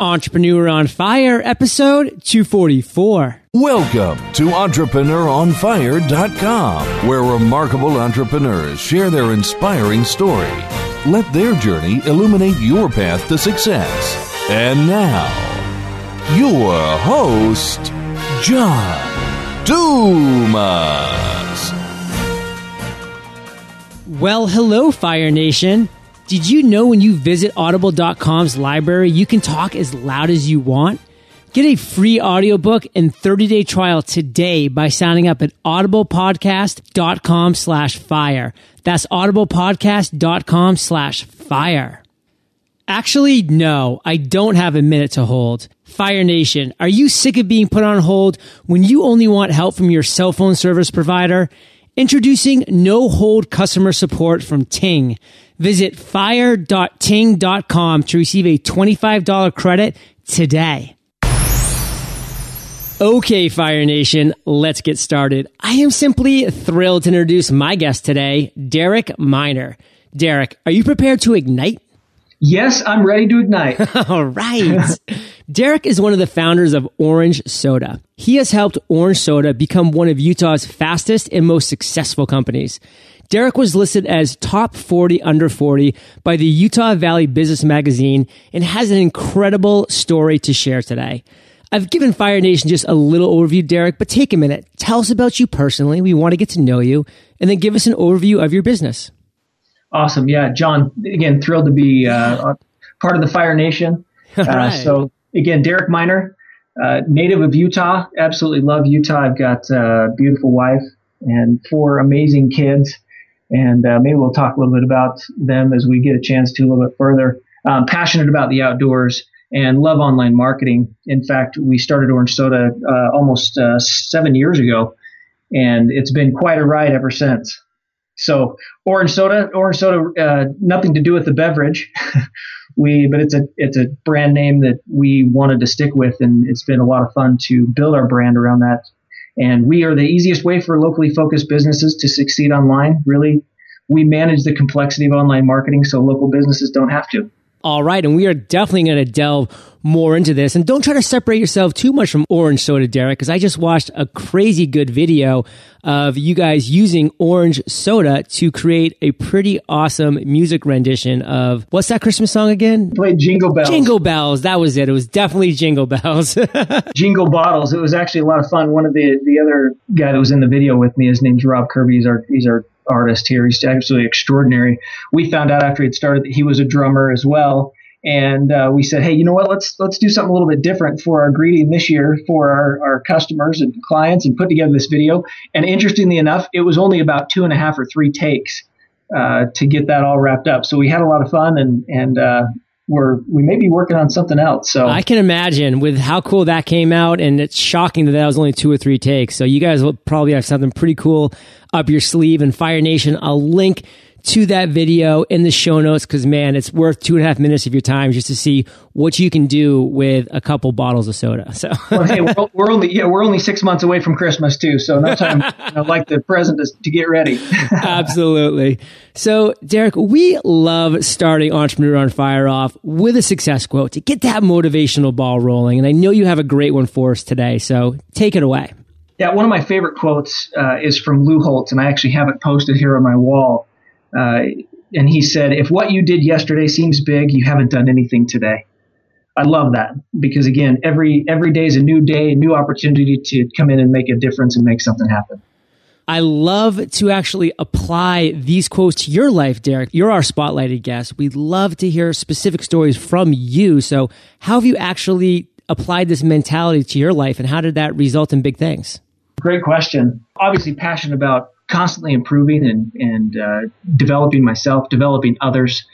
Entrepreneur on Fire, episode 244. Welcome to EntrepreneurOnFire.com, where remarkable entrepreneurs share their inspiring story. Let their journey illuminate your path to success. And now, your host, John Dumas. Well, hello, Fire Nation. Did you know when you visit audible.com's library, you can talk as loud as you want? Get a free audiobook and 30-day trial today by signing up at audiblepodcast.com slash fire. That's audiblepodcast.com slash fire. Actually, no, I don't have a minute to hold. Fire Nation, are you sick of being put on hold when you only want help from your cell phone service provider? Introducing no hold customer support from Ting. Visit fire.ting.com to receive a $25 credit today. Okay, Fire Nation, let's get started. I am simply thrilled to introduce my guest today, Derek Miner. Derek, are you prepared to ignite? Yes, I'm ready to ignite. All right. Derek is one of the founders of Orange Soda. He has helped Orange Soda become one of Utah's fastest and most successful companies. Derek was listed as top 40 under 40 by the Utah Valley Business Magazine and has an incredible story to share today. I've given Fire Nation just a little overview, Derek, but take a minute. Tell us about you personally. We want to get to know you and then give us an overview of your business. Awesome. Yeah. John, again, thrilled to be uh, part of the Fire Nation. Uh, right. So, again, Derek Miner, uh, native of Utah. Absolutely love Utah. I've got a beautiful wife and four amazing kids. And uh, maybe we'll talk a little bit about them as we get a chance to a little bit further. I'm passionate about the outdoors and love online marketing. In fact, we started Orange Soda uh, almost uh, seven years ago, and it's been quite a ride ever since. So orange soda, orange soda, uh, nothing to do with the beverage. we, but it's a it's a brand name that we wanted to stick with, and it's been a lot of fun to build our brand around that. And we are the easiest way for locally focused businesses to succeed online. Really, we manage the complexity of online marketing so local businesses don't have to. All right. And we are definitely going to delve more into this. And don't try to separate yourself too much from Orange Soda, Derek, because I just watched a crazy good video of you guys using Orange Soda to create a pretty awesome music rendition of what's that Christmas song again? Played Jingle Bells. Jingle Bells. That was it. It was definitely Jingle Bells. Jingle Bottles. It was actually a lot of fun. One of the, the other guy that was in the video with me, his name's Rob Kirby. He's our, he's our artist here. He's absolutely extraordinary. We found out after he had started that he was a drummer as well. And uh, we said, hey, you know what? Let's let's do something a little bit different for our greeting this year for our, our customers and clients, and put together this video. And interestingly enough, it was only about two and a half or three takes uh, to get that all wrapped up. So we had a lot of fun, and and uh, we're we may be working on something else. So I can imagine with how cool that came out, and it's shocking that that was only two or three takes. So you guys will probably have something pretty cool up your sleeve. And Fire Nation, I'll link to that video in the show notes because man, it's worth two and a half minutes of your time just to see what you can do with a couple bottles of soda. So, well, hey, we're, we're, only yeah, we're only six months away from Christmas too, so no time you know, like the present to, to get ready. Absolutely. So, Derek, we love starting Entrepreneur on Fire off with a success quote to get that motivational ball rolling, and I know you have a great one for us today. So, take it away. Yeah, one of my favorite quotes uh, is from Lou Holtz, and I actually have it posted here on my wall. Uh, and he said, if what you did yesterday seems big, you haven't done anything today. I love that because again, every every day is a new day, a new opportunity to come in and make a difference and make something happen. I love to actually apply these quotes to your life, Derek. You're our spotlighted guest. We'd love to hear specific stories from you. So, how have you actually applied this mentality to your life, and how did that result in big things? Great question. Obviously, passionate about constantly improving and and uh, developing myself, developing others,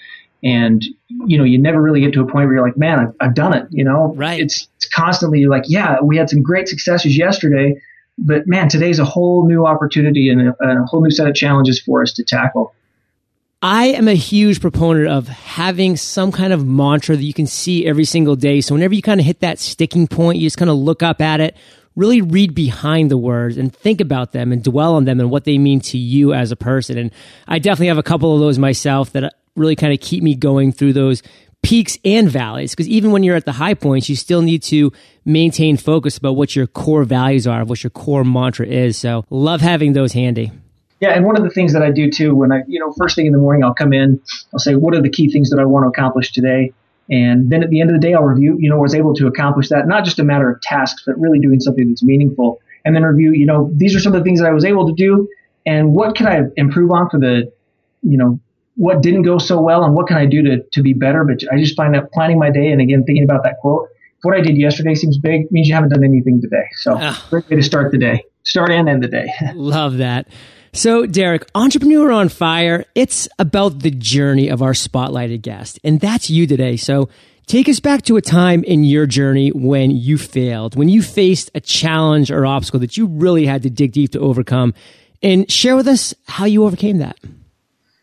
and you know you never really get to a point where you're like, man, I've, I've done it. You know, right? It's it's constantly like, yeah, we had some great successes yesterday, but man, today's a whole new opportunity and a, a whole new set of challenges for us to tackle. I am a huge proponent of having some kind of mantra that you can see every single day. So whenever you kind of hit that sticking point, you just kind of look up at it, really read behind the words and think about them and dwell on them and what they mean to you as a person. And I definitely have a couple of those myself that really kind of keep me going through those peaks and valleys because even when you're at the high points, you still need to maintain focus about what your core values are, what your core mantra is. So love having those handy. Yeah, and one of the things that I do too, when I, you know, first thing in the morning, I'll come in, I'll say, what are the key things that I want to accomplish today? And then at the end of the day, I'll review, you know, was able to accomplish that, not just a matter of tasks, but really doing something that's meaningful. And then review, you know, these are some of the things that I was able to do, and what can I improve on for the, you know, what didn't go so well, and what can I do to to be better. But I just find that planning my day, and again, thinking about that quote, what I did yesterday seems big, means you haven't done anything today. So, ah. great way to start the day, start and end the day. Love that. So, Derek, Entrepreneur on Fire, it's about the journey of our spotlighted guest, and that's you today. So, take us back to a time in your journey when you failed, when you faced a challenge or obstacle that you really had to dig deep to overcome, and share with us how you overcame that.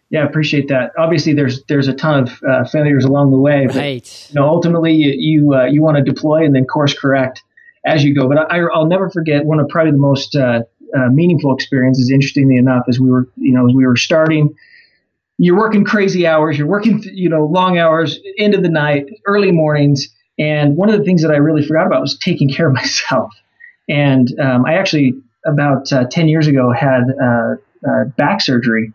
Yeah, I appreciate that. Obviously, there's there's a ton of uh, failures along the way, but right. you know, ultimately, you you, uh, you want to deploy and then course correct as you go. But I, will never forget one of probably the most uh, uh, meaningful experiences. Interestingly enough, as we were, you know, as we were starting, you're working crazy hours. You're working, you know, long hours into the night, early mornings. And one of the things that I really forgot about was taking care of myself. And um, I actually, about uh, 10 years ago, had uh, uh, back surgery.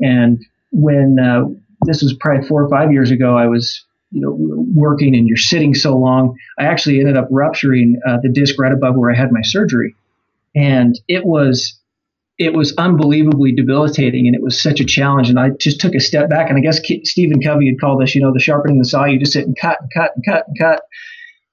And when uh, this was probably four or five years ago, I was you know, working and you're sitting so long. I actually ended up rupturing uh, the disc right above where I had my surgery and it was it was unbelievably debilitating and it was such a challenge. And i just took a step back and i guess stephen covey had called this you know the sharpening the saw. You just sit and cut and cut and cut and cut.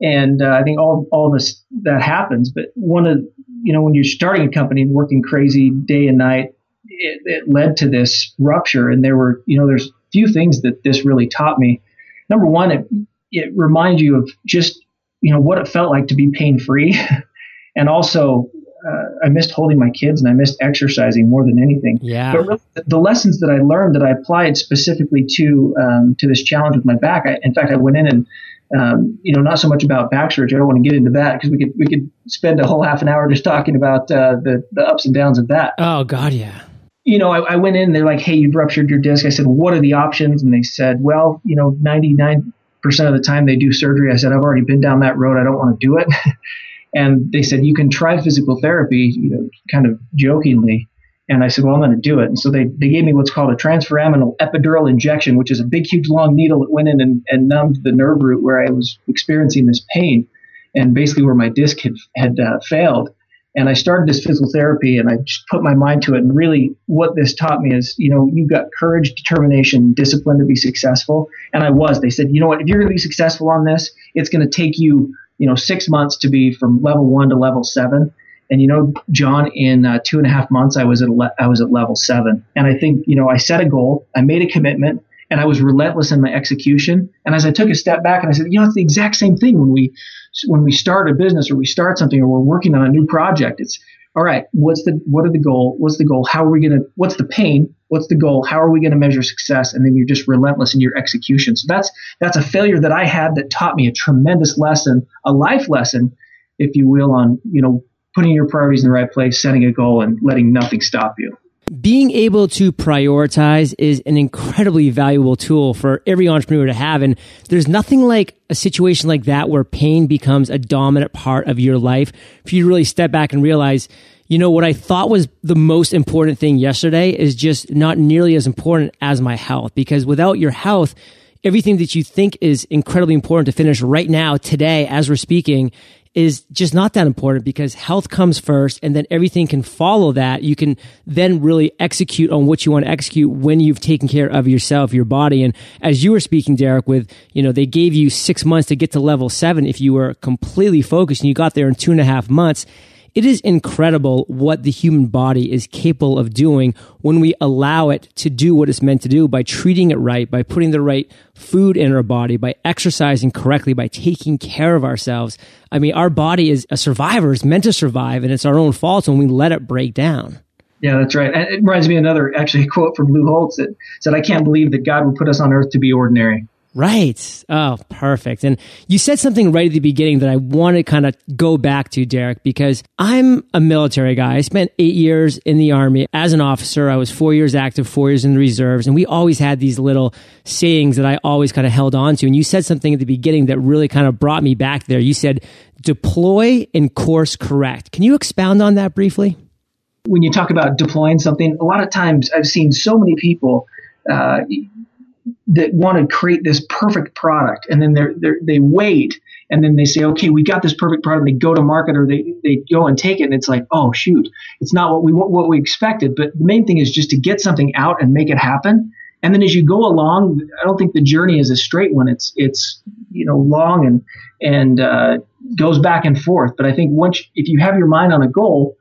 And uh, i think all all this that happens. But one of you know when you're starting a company and working crazy day and night it, it led to this rupture. And there were you know there's few things that this really taught me. Number one it, it reminds you of just you know what it felt like to be pain free and also uh, I missed holding my kids and I missed exercising more than anything. Yeah. But really, the lessons that I learned that I applied specifically to um, to this challenge with my back. I, in fact, I went in and um, you know not so much about back surgery. I don't want to get into that because we could we could spend a whole half an hour just talking about uh, the the ups and downs of that. Oh God, yeah. You know, I, I went in. They're like, "Hey, you've ruptured your disc." I said, "What are the options?" And they said, "Well, you know, ninety nine percent of the time they do surgery." I said, "I've already been down that road. I don't want to do it." And they said, you can try physical therapy, you know, kind of jokingly. And I said, well, I'm going to do it. And so they, they gave me what's called a transforaminal epidural injection, which is a big, huge, long needle that went in and, and numbed the nerve root where I was experiencing this pain and basically where my disc had, had uh, failed. And I started this physical therapy and I just put my mind to it. And really, what this taught me is, you know, you've got courage, determination, discipline to be successful. And I was. They said, you know what, if you're going to be successful on this, it's going to take you you know, six months to be from level one to level seven. And you know, John, in uh, two and a half months, I was at le- I was at level seven. And I think you know, I set a goal, I made a commitment, and I was relentless in my execution. And as I took a step back and I said, you know, it's the exact same thing when we when we start a business or we start something or we're working on a new project. It's all right. What's the what are the goal? What's the goal? How are we gonna? What's the pain? What's the goal? How are we to measure success? And then you're just relentless in your execution. So that's that's a failure that I had that taught me a tremendous lesson, a life lesson, if you will, on you know putting your priorities in the right place, setting a goal, and letting nothing stop you. Being able to prioritize is an incredibly valuable tool for every entrepreneur to have. And there's nothing like a situation like that where pain becomes a dominant part of your life for you to really step back and realize you know, what I thought was the most important thing yesterday is just not nearly as important as my health because without your health, everything that you think is incredibly important to finish right now, today, as we're speaking, is just not that important because health comes first and then everything can follow that. You can then really execute on what you want to execute when you've taken care of yourself, your body. And as you were speaking, Derek, with, you know, they gave you six months to get to level seven if you were completely focused and you got there in two and a half months it is incredible what the human body is capable of doing when we allow it to do what it's meant to do by treating it right, by putting the right food in our body, by exercising correctly, by taking care of ourselves. I mean, our body is a survivor. It's meant to survive and it's our own fault when we let it break down. Yeah, that's right. It reminds me of another actually quote from Lou Holtz that said, I can't believe that God would put us on earth to be ordinary. Right. Oh, perfect. And you said something right at the beginning that I want to kind of go back to, Derek, because I'm a military guy. I spent eight years in the Army as an officer. I was four years active, four years in the reserves. And we always had these little sayings that I always kind of held on to. And you said something at the beginning that really kind of brought me back there. You said, deploy and course correct. Can you expound on that briefly? When you talk about deploying something, a lot of times I've seen so many people. Uh, that want to create this perfect product. And then they're, they're, they wait and then they say okay we got this perfect product. They go to market or they, they go and take it and it's like oh shoot it's not what we what we expected. But the main thing is just to get something out and make it happen. And then as you go along i don't think the journey is a straight one. It's it's you know long and and uh, goes back and forth. But i think once if you have your mind on a goal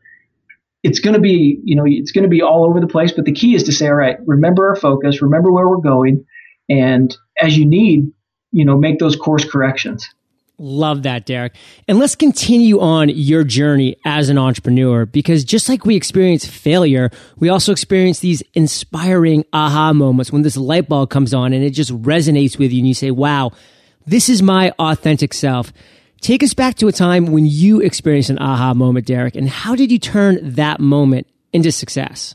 it's going to be you know it's going to be all over the place. But the key is to say all right remember our focus remember where we're going and as you need, you know, make those course corrections. Love that, Derek. And let's continue on your journey as an entrepreneur because just like we experience failure, we also experience these inspiring aha moments when this light bulb comes on and it just resonates with you and you say, wow, this is my authentic self. Take us back to a time when you experienced an aha moment, Derek, and how did you turn that moment into success?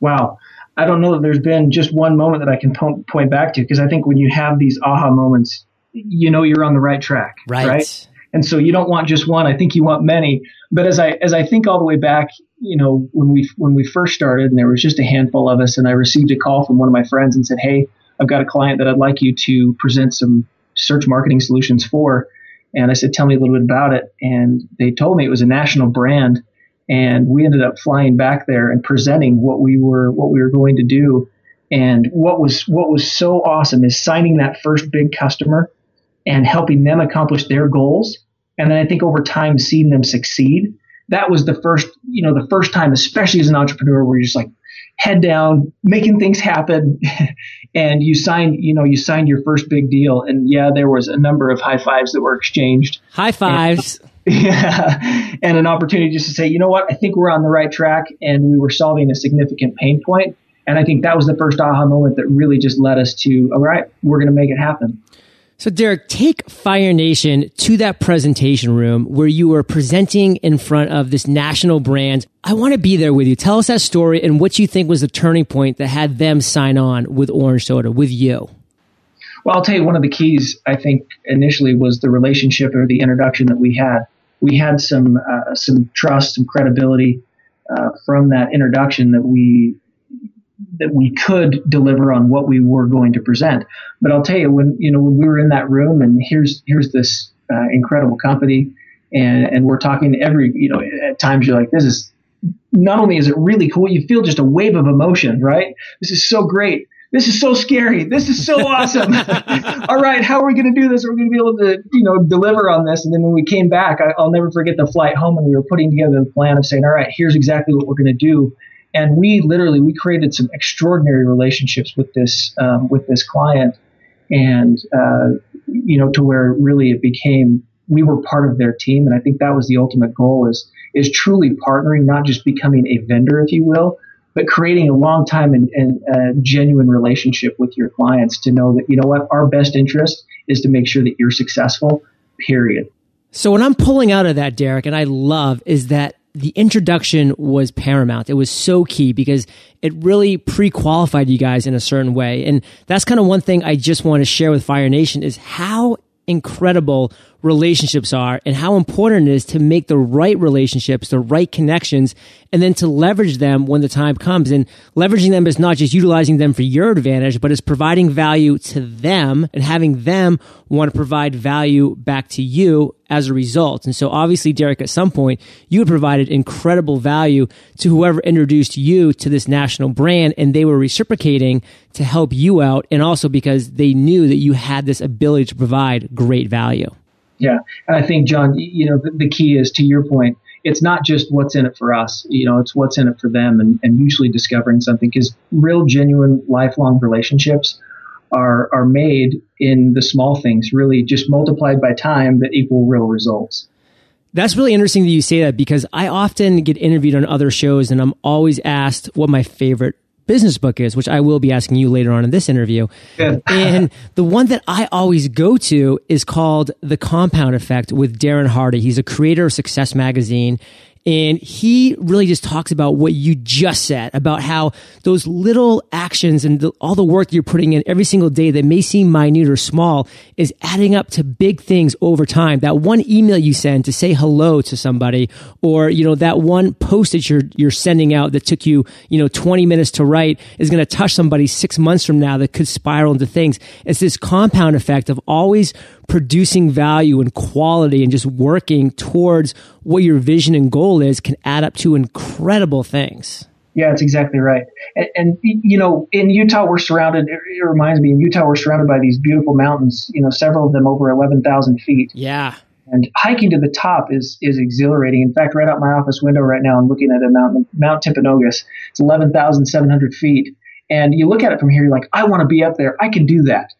Wow. I don't know that there's been just one moment that I can po- point back to because I think when you have these aha moments, you know you're on the right track, right. right? And so you don't want just one. I think you want many. But as I as I think all the way back, you know, when we when we first started, and there was just a handful of us, and I received a call from one of my friends and said, "Hey, I've got a client that I'd like you to present some search marketing solutions for." And I said, "Tell me a little bit about it." And they told me it was a national brand and we ended up flying back there and presenting what we were what we were going to do. And what was what was so awesome is signing that first big customer and helping them accomplish their goals. And then I think over time seeing them succeed. That was the first, you know, the first time, especially as an entrepreneur, where you're just like head down, making things happen. and you signed, you know, you signed your first big deal. And yeah, there was a number of high fives that were exchanged. High fives. And, uh, yeah, and an opportunity just to say, you know what, I think we're on the right track, and we were solving a significant pain point. And I think that was the first aha moment that really just led us to, all right, we're going to make it happen. So, Derek, take Fire Nation to that presentation room where you were presenting in front of this national brand. I want to be there with you. Tell us that story and what you think was the turning point that had them sign on with Orange Soda, with you. Well, I'll tell you one of the keys I think initially was the relationship or the introduction that we had. We had some uh, some trust, some credibility uh, from that introduction that we that we could deliver on what we were going to present. But I'll tell you when you know when we were in that room and here's here's this uh, incredible company and and we're talking every you know at times you're like this is not only is it really cool you feel just a wave of emotion right this is so great this is so scary. This is so awesome. All right, how are we going to do this? Are we going to be able to, you know, deliver on this? And then when we came back, I, will never forget the flight home, and we were putting together the plan of saying, all right, here's exactly what we're going to do. And we literally we created some extraordinary relationships with this um, with this client, and uh, you know, to where really it became we were part of their team, and I think that was the ultimate goal is is truly partnering, not just becoming a vendor, if you will, but creating a long time and, and a genuine relationship with your clients to know that, you know what, our best interest is to make sure that you're successful, period. So what I'm pulling out of that, Derek, and I love is that the introduction was paramount. It was so key because it really pre-qualified you guys in a certain way. And that's kind of one thing I just want to share with Fire Nation is how incredible relationships are and how important it is to make the right relationships, the right connections, and then to leverage them when the time comes. And leveraging them is not just utilizing them for your advantage, but it's providing value to them and having them want to provide value back to you as a result. And so obviously, Derek, at some point, you had provided incredible value to whoever introduced you to this national brand and they were reciprocating to help you out. And also because they knew that you had this ability to provide great value. Yeah, and I think John, you know, the, the, key is to your point. It's not just what's in it for us, you know, it's what's in it for them, and, and mutually discovering something. Because real, genuine, lifelong relationships are are made in the small things, really just multiplied by time that equal real results. That's really interesting that you say that because I often get interviewed on other shows, and I'm always asked what my favorite business book is, which I will be asking you later on in this interview. and the one that I always go to is called The Compound Effect with Darren Hardy. He's a creator of Success Magazine. And he really just talks about what you just said about how those little actions and the, all the work you're putting in every single day that may seem minute or small is adding up to big things over time. That one email you send to say hello to somebody or, you know, that one post that you're, you're sending out that took you, you know, 20 minutes to write is going to touch somebody six months from now that could spiral into things. It's this compound effect of always producing value and quality and just working towards what your vision and goal is can add up to incredible things. Yeah, that's exactly right. And, and, you know, in Utah, we're surrounded. It reminds me, in Utah, we're surrounded by these beautiful mountains. You know, several of them over eleven thousand feet. Yeah. And hiking to the top is is exhilarating. In fact, right out my office window right now, I'm looking at a mountain, Mount Timpanogos. It's eleven thousand seven hundred feet. And you look at it from here, you're like, I want to be up there. I can do that.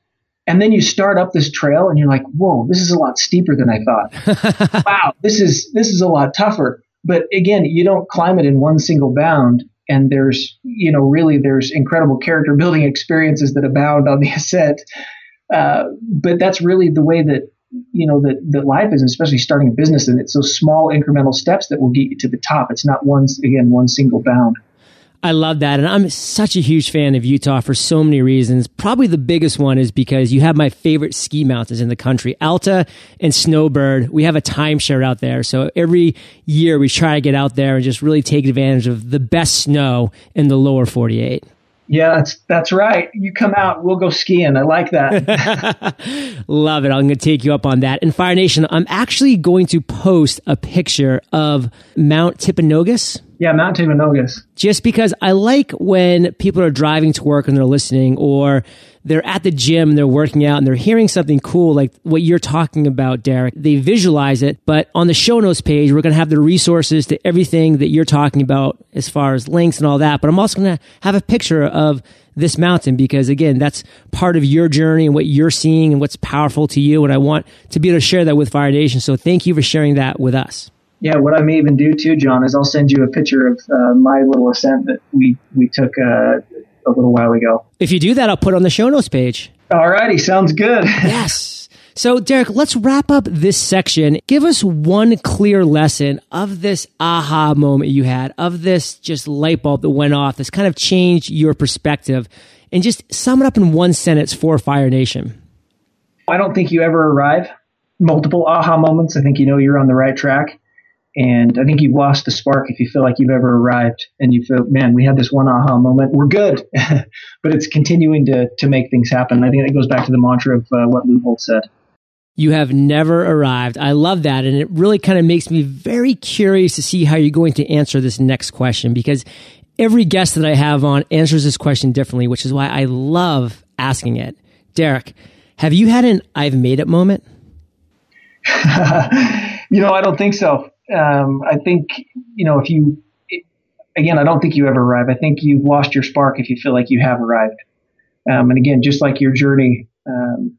And then you start up this trail and you're like, whoa, this is a lot steeper than I thought. wow, this is, this is a lot tougher. But again, you don't climb it in one single bound. And there's, you know, really there's incredible character building experiences that abound on the ascent. Uh, but that's really the way that, you know, that, that life is, especially starting a business. And it's those small incremental steps that will get you to the top. It's not one, again, one single bound. I love that. And I'm such a huge fan of Utah for so many reasons. Probably the biggest one is because you have my favorite ski mountains in the country, Alta and Snowbird. We have a timeshare out there. So every year we try to get out there and just really take advantage of the best snow in the lower 48. Yeah, that's that's right. You come out, we'll go skiing. I like that. Love it. I'm going to take you up on that. And Fire Nation, I'm actually going to post a picture of Mount Timpanogos. Yeah, Mount Timpanogos. Just because I like when people are driving to work and they're listening, or they're at the gym and they're working out and they're hearing something cool like what you're talking about, Derek. They visualize it, but on the show notes page, we're going to have the resources to everything that you're talking about as far as links and all that. But I'm also going to have a picture of this mountain because again, that's part of your journey and what you're seeing and what's powerful to you. And I want to be able to share that with Fire Nation. So thank you for sharing that with us. Yeah, what I may even do too, John, is I'll send you a picture of uh, my little ascent that we we took uh, a little while ago. If you do that, I'll put on the show notes page. All righty, sounds good. yes. So, Derek, let's wrap up this section. Give us one clear lesson of this aha moment you had, of this just light bulb that went off, this kind of changed your perspective, and just sum it up in one sentence for Fire Nation. I don't think you ever arrive. Multiple aha moments. I think you know you're on the right track. And I think you've lost the spark if you feel like you've ever arrived and you feel, man, we had this one aha moment. We're good. but it's continuing to, to make things happen. I think that goes back to the mantra of uh, what Lou Holtz said. You have never arrived. I love that. And it really kind of makes me very curious to see how you're going to answer this next question because every guest that I have on answers this question differently, which is why I love asking it. Derek, have you had an I've made it moment? you know, I don't think so um, I think you know if you again, I don't think you ever arrive. I think you've lost your spark if you feel like you have arrived. Um, and again, just like your journey um,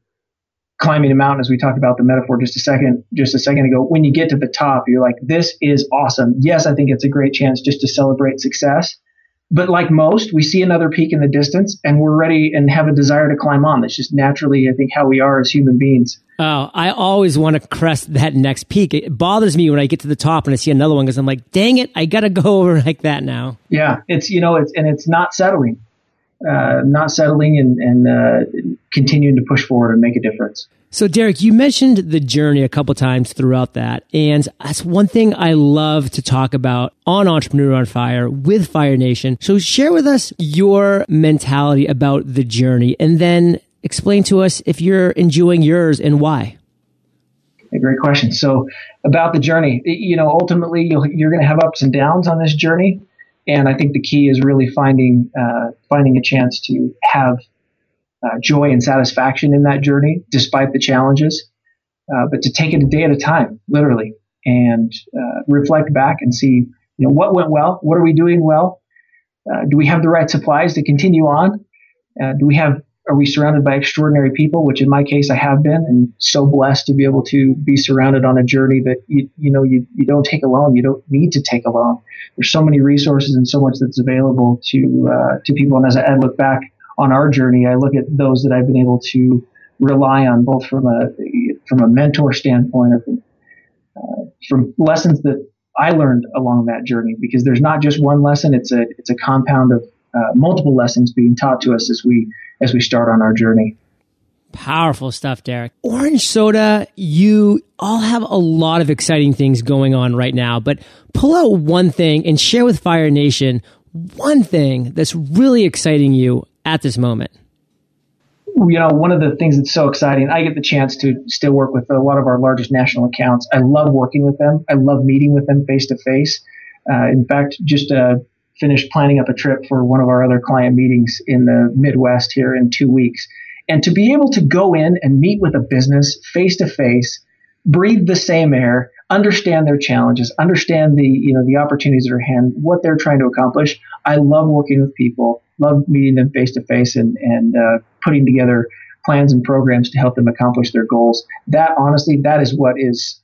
climbing a mountain, as we talked about the metaphor just a second, just a second ago, when you get to the top, you're like, "This is awesome." Yes, I think it's a great chance just to celebrate success. But like most, we see another peak in the distance and we're ready and have a desire to climb on. That's just naturally, I think, how we are as human beings. Oh, I always want to crest that next peak. It bothers me when I get to the top and I see another one because I'm like, dang it, I got to go over like that now. Yeah, it's, you know, it's, and it's not settling, uh, not settling and, and uh, continuing to push forward and make a difference. So, Derek, you mentioned the journey a couple times throughout that. And that's one thing I love to talk about on Entrepreneur on Fire with Fire Nation. So, share with us your mentality about the journey and then explain to us if you're enjoying yours and why. Great question. So, about the journey, you know, ultimately you're going to have ups and downs on this journey. And I think the key is really finding, uh, finding a chance to have uh, joy and satisfaction in that journey, despite the challenges. Uh, but to take it a day at a time, literally, and uh, reflect back and see, you know, what went well, what are we doing well, uh, do we have the right supplies to continue on, uh, do we have are we surrounded by extraordinary people, which in my case I have been, and so blessed to be able to be surrounded on a journey that you you know you, you don't take alone. You don't need to take alone. There's so many resources and so much that's available to uh, to people. And as I look back on our journey, I look at those that I've been able to rely on, both from a from a mentor standpoint or from, uh, from lessons that I learned along that journey. Because there's not just one lesson; it's a it's a compound of uh, multiple lessons being taught to us as we as we start on our journey. Powerful stuff, Derek. Orange Soda, you all have a lot of exciting things going on right now, but pull out one thing and share with Fire Nation one thing that's really exciting you at this moment. You know, one of the things that's so exciting, I get the chance to still work with a lot of our largest national accounts. I love working with them. I love meeting with them face to face. In fact, just uh, finished planning up a trip for one of our other client meetings in the Midwest here in two weeks. And to be able to go in and meet with a business face to face, breathe the same air, understand their challenges, understand the, you know, the opportunities at hand, what they're trying to accomplish. I love working with people, love meeting them face to face and, and, uh, putting together plans and programs to help them accomplish their goals. That honestly, that is what is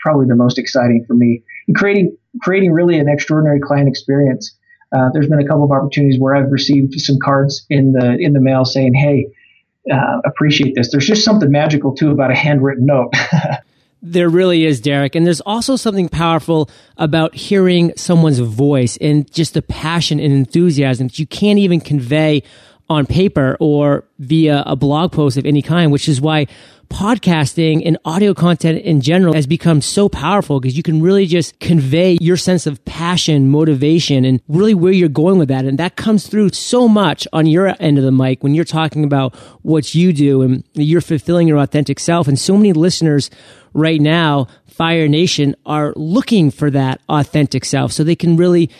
probably the most exciting for me. And creating, creating really an extraordinary client experience uh, there's been a couple of opportunities where I've received some cards in the in the mail saying, "Hey, uh, appreciate this." There's just something magical too about a handwritten note. There really is, Derek. And there's also something powerful about hearing someone's voice and just the passion and enthusiasm that you can't even convey on paper or via a blog post of any kind, which is why podcasting and audio content in general has become so powerful because you can really just convey your sense of passion, motivation, and really where you're going with that. And that comes through so much on your end of the mic when you're talking about what you do and you're fulfilling your authentic self. And so many listeners right now, Fire Nation, are looking for that authentic self so they can really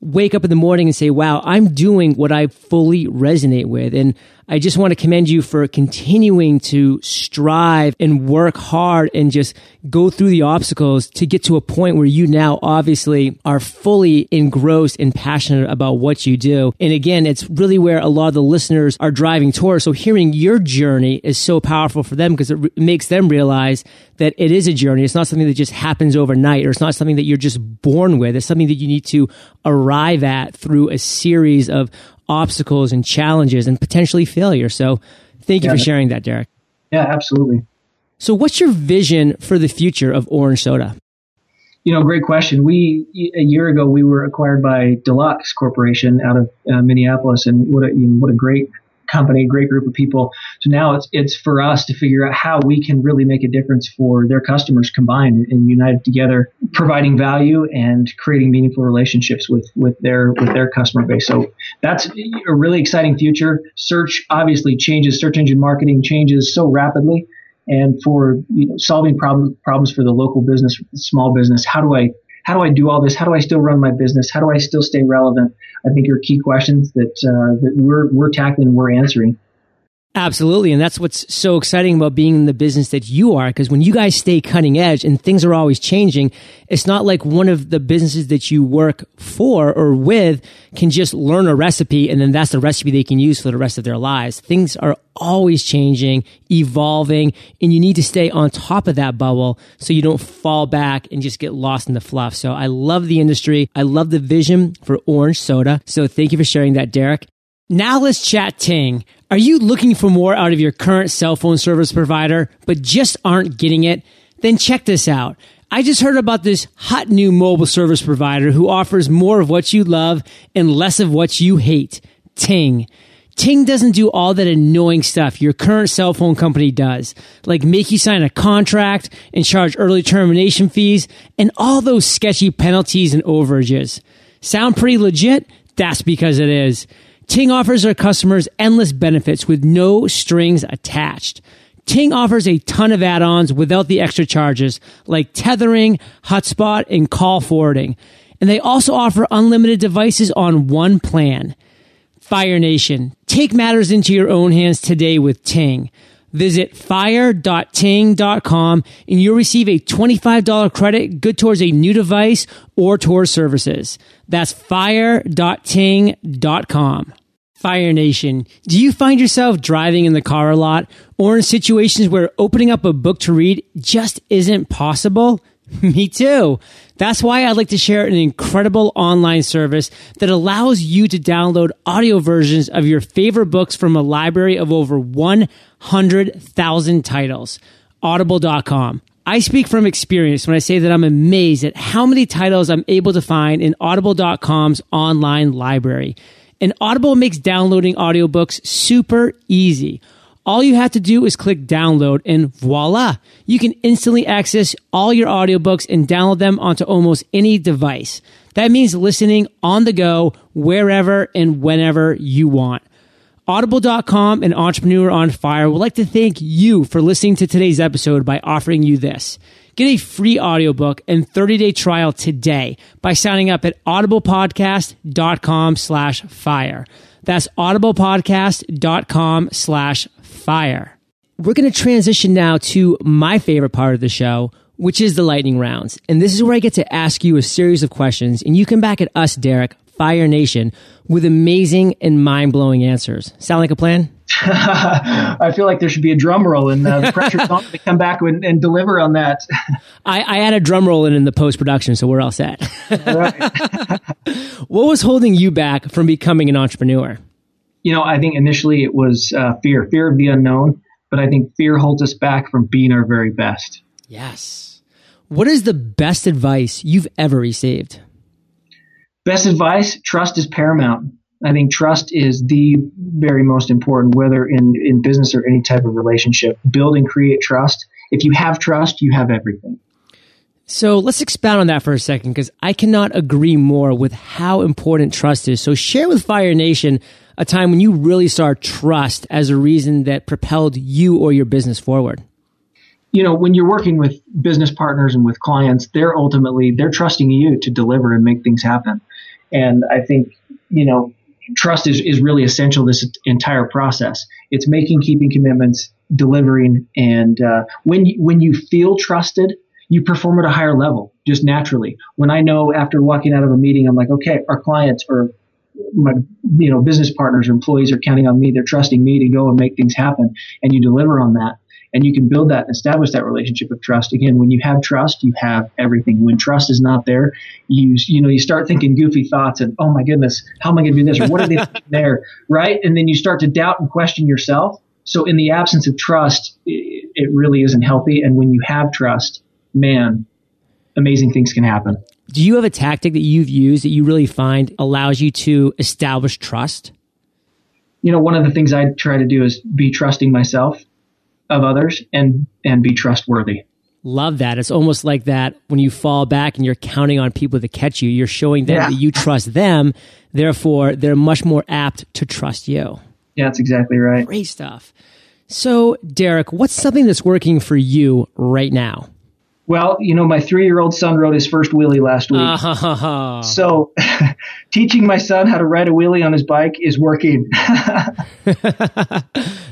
wake up in the morning and say, wow, I'm doing what I fully resonate with. And I just want to commend you for continuing to strive and work hard and just go through the obstacles to get to a point where you now obviously are fully engrossed and passionate about what you do. And again, it's really where a lot of the listeners are driving towards. So hearing your journey is so powerful for them because it re- makes them realize that it is a journey. It's not something that just happens overnight or it's not something that you're just born with. It's something that you need to arrive at through a series of obstacles and challenges and potentially failure. So thank you yeah, for sharing that, Derek. Yeah, absolutely. So what's your vision for the future of Orange Soda? You know, great question. We a year ago we were acquired by Deluxe Corporation out of uh, Minneapolis, and what a you know, what a great company, great group of people. So now it's it's for us to figure out how we can really make a difference for their customers combined and united together, providing value and creating meaningful relationships with with their with their customer base. So that's a really exciting future. Search obviously changes, search engine marketing changes so rapidly. And for you know, solving problems problems for the local business, small business, how do I how do I do all this? How do I still run my business? How do I still stay relevant? I think are key questions that uh, that we're we're tackling, and we're answering. Absolutely. And that's what's so exciting about being in the business that you are. Because when you guys stay cutting edge and things are always changing, it's not like one of the businesses that you work for or with can just learn a recipe and then that's the recipe they can use for the rest of their lives. Things are always changing, evolving, and you need to stay on top of that bubble so you don't fall back and just get lost in the fluff. So I love the industry. I love the vision for orange soda. So thank you for sharing that, Derek. Now let's chat Ting. Are you looking for more out of your current cell phone service provider, but just aren't getting it? Then check this out. I just heard about this hot new mobile service provider who offers more of what you love and less of what you hate. Ting. Ting doesn't do all that annoying stuff your current cell phone company does, like make you sign a contract and charge early termination fees and all those sketchy penalties and overages. Sound pretty legit? That's because it is. Ting offers their customers endless benefits with no strings attached. Ting offers a ton of add-ons without the extra charges, like tethering, hotspot, and call forwarding. And they also offer unlimited devices on one plan. Fire Nation, take matters into your own hands today with Ting. Visit fire.ting.com and you'll receive a $25 credit good towards a new device or towards services. That's fire.ting.com. Fire Nation, do you find yourself driving in the car a lot or in situations where opening up a book to read just isn't possible? Me too. That's why I'd like to share an incredible online service that allows you to download audio versions of your favorite books from a library of over 100,000 titles. Audible.com. I speak from experience when I say that I'm amazed at how many titles I'm able to find in Audible.com's online library. And Audible makes downloading audiobooks super easy. All you have to do is click download and voila, you can instantly access all your audiobooks and download them onto almost any device. That means listening on the go, wherever and whenever you want. Audible.com and Entrepreneur on Fire would like to thank you for listening to today's episode by offering you this. Get a free audiobook and 30-day trial today by signing up at audiblepodcast.com slash fire. That's audiblepodcast.com slash fire. We're going to transition now to my favorite part of the show, which is the lightning rounds. And this is where I get to ask you a series of questions and you come back at us, Derek, Fire Nation, with amazing and mind-blowing answers. Sound like a plan? I feel like there should be a drum roll and uh, the pressure's on to come back and, and deliver on that. I, I had a drum roll in, in the post production, so we're all set. what was holding you back from becoming an entrepreneur? You know, I think initially it was uh, fear, fear of the unknown, but I think fear holds us back from being our very best. Yes. What is the best advice you've ever received? Best advice trust is paramount. I think trust is the very most important, whether in, in business or any type of relationship. Build and create trust. If you have trust, you have everything. So let's expound on that for a second because I cannot agree more with how important trust is. So share with Fire Nation a time when you really saw trust as a reason that propelled you or your business forward. You know, when you're working with business partners and with clients, they're ultimately they're trusting you to deliver and make things happen. And I think, you know, trust is, is really essential this entire process. It's making, keeping commitments, delivering, and uh, when you, when you feel trusted, you perform at a higher level just naturally. When I know after walking out of a meeting, I'm like, okay, our clients or my you know business partners or employees are counting on me. They're trusting me to go and make things happen, and you deliver on that. And you can build that and establish that relationship of trust. Again when you have trust you have everything. When trust is not there you you know you start thinking goofy thoughts and oh my goodness how am i going to do this? Or what are they there? Right? And then you start to doubt and question yourself. So in the absence of trust it, it really isn't healthy. And when you have trust man amazing things can happen do you have a tactic that you've used that you really find allows you to establish trust you know one of the things i try to do is be trusting myself of others and and be trustworthy. Love that. It's almost like that when you fall back and you're counting on people to catch you, you're showing them yeah. that you trust them. Therefore, they're much more apt to trust you. Yeah, that's exactly right. Great stuff. So, Derek, what's something that's working for you right now? Well, you know, my three year old son rode his first wheelie last week. Uh-huh. So, teaching my son how to ride a wheelie on his bike is working.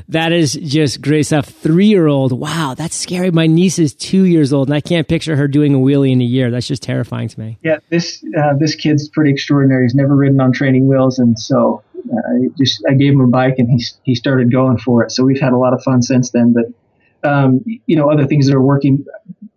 that is just great stuff. Three year old. Wow, that's scary. My niece is two years old, and I can't picture her doing a wheelie in a year. That's just terrifying to me. Yeah, this uh, this kid's pretty extraordinary. He's never ridden on training wheels, and so uh, I just I gave him a bike, and he he started going for it. So we've had a lot of fun since then. But um, you know, other things that are working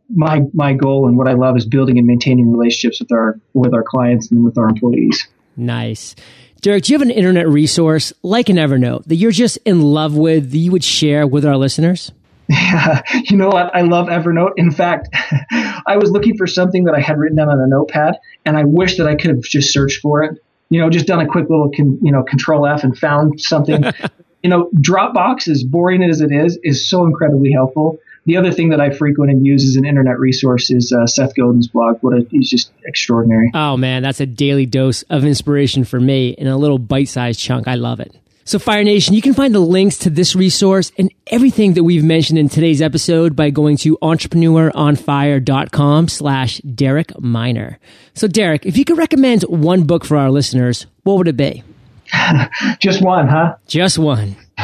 my my goal and what I love is building and maintaining relationships with our with our clients and with our employees. Nice. Derek, do you have an internet resource like an Evernote that you're just in love with that you would share with our listeners? Yeah, you know what? I love Evernote. In fact, I was looking for something that I had written down on a notepad, and I wish that I could have just searched for it. You know, just done a quick little, con, you know, Control F and found something. you know, Dropbox, as boring as it is, is so incredibly helpful the other thing that I frequent and use as an internet resource is uh, Seth Godin's blog. What a, he's just extraordinary. Oh man, that's a daily dose of inspiration for me in a little bite-sized chunk. I love it. So Fire Nation, you can find the links to this resource and everything that we've mentioned in today's episode by going to entrepreneuronfire.com slash Derek Miner. So Derek, if you could recommend one book for our listeners, what would it be? Just one, huh? Just one.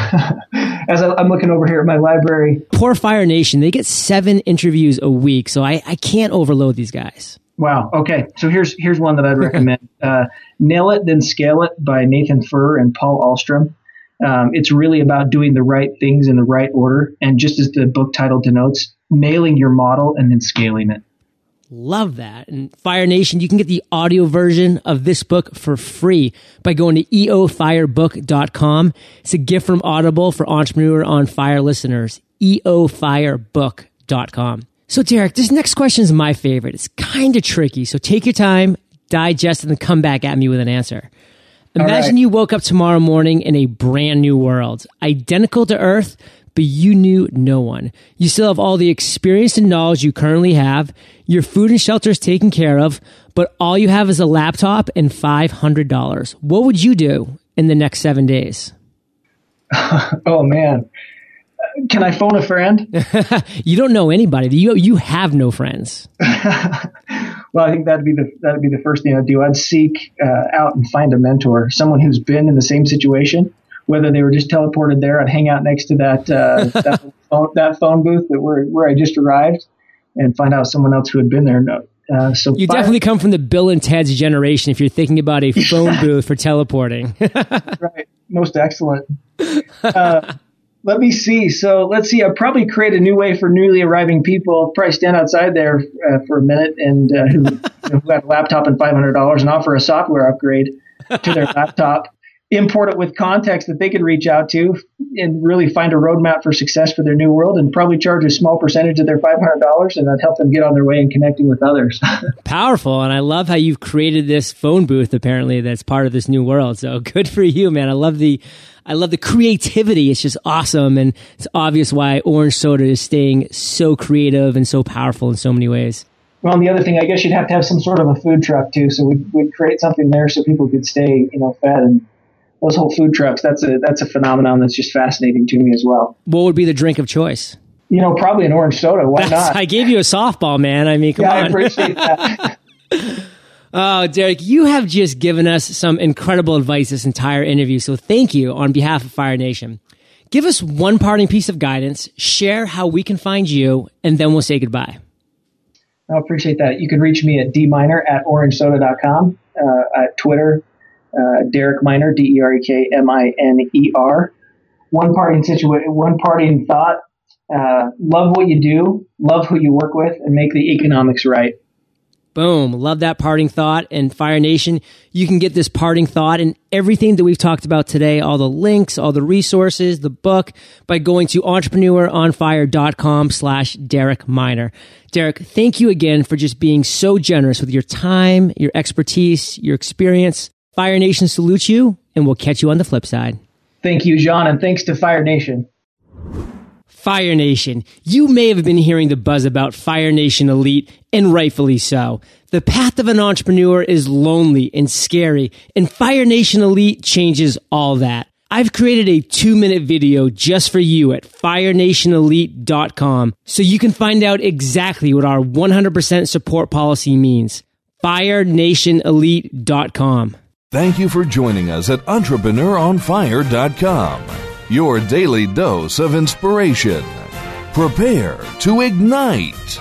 As I'm looking over here at my library. Poor Fire Nation, they get seven interviews a week, so I, I can't overload these guys. Wow. Okay. So here's here's one that I'd recommend. uh, Nail It, Then Scale It by Nathan Furr and Paul Ahlstrom. Um, it's really about doing the right things in the right order. And just as the book title denotes, nailing your model and then scaling it. Love that. And Fire Nation, you can get the audio version of this book for free by going to eofirebook.com. It's a gift from Audible for Entrepreneur on Fire listeners. eofirebook.com. So, Derek, this next question is my favorite. It's kind of tricky. So take your time, digest it, and come back at me with an answer. Imagine right. you woke up tomorrow morning in a brand new world, identical to Earth, but you knew no one. You still have all the experience and knowledge you currently have. Your food and shelter is taken care of, but all you have is a laptop and $500. What would you do in the next seven days? oh, man. Can I phone a friend? you don't know anybody. You you have no friends. well, I think that'd be the that'd be the first thing I'd do. I'd seek uh, out and find a mentor, someone who's been in the same situation. Whether they were just teleported there, I'd hang out next to that uh, that, phone, that, phone, booth that where where I just arrived, and find out someone else who had been there. Uh, so you five, definitely come from the Bill and Ted's generation if you're thinking about a phone booth for teleporting. right, most excellent. Uh, let me see. So let's see. I'll probably create a new way for newly arriving people. Probably stand outside there uh, for a minute and uh, who, you know, who have a laptop and five hundred dollars and offer a software upgrade to their laptop. Import it with context that they can reach out to and really find a roadmap for success for their new world and probably charge a small percentage of their $500 and that help them get on their way and connecting with others. Powerful. And I love how you've created this phone booth apparently that's part of this new world. So good for you, man. I love the I love the creativity. It's just awesome. And it's obvious why Orange Soda is staying so creative and so powerful in so many ways. Well, and the other thing, I guess you'd have to have some sort of a food truck too. So we'd, we'd create something there so people could stay, you know, fed and those whole food trucks. That's a, that's a phenomenon that's just fascinating to me as well. What would be the drink of choice? You know, probably an orange soda. Why that's, not? I gave you a softball, man. I mean, come yeah, on. I appreciate that. Oh, Derek, you have just given us some incredible advice this entire interview. So thank you on behalf of Fire Nation. Give us one parting piece of guidance, share how we can find you, and then we'll say goodbye. I appreciate that. You can reach me at dminer at orangesoda.com, uh, at Twitter, uh, Derek Miner, D-E-R-E-K-M-I-N-E-R. One parting situation, one parting thought, uh, love what you do, love who you work with, and make the economics right. Boom. Love that parting thought. And Fire Nation, you can get this parting thought and everything that we've talked about today, all the links, all the resources, the book by going to entrepreneuronfire.com slash Derek Miner. Derek, thank you again for just being so generous with your time, your expertise, your experience. Fire Nation salutes you and we'll catch you on the flip side. Thank you, John. And thanks to Fire Nation. Fire Nation, you may have been hearing the buzz about Fire Nation Elite, and rightfully so. The path of an entrepreneur is lonely and scary, and Fire Nation Elite changes all that. I've created a two minute video just for you at firenationelite.com so you can find out exactly what our 100% support policy means. firenationelite.com. Thank you for joining us at entrepreneuronfire.com your daily dose of inspiration. Prepare to ignite.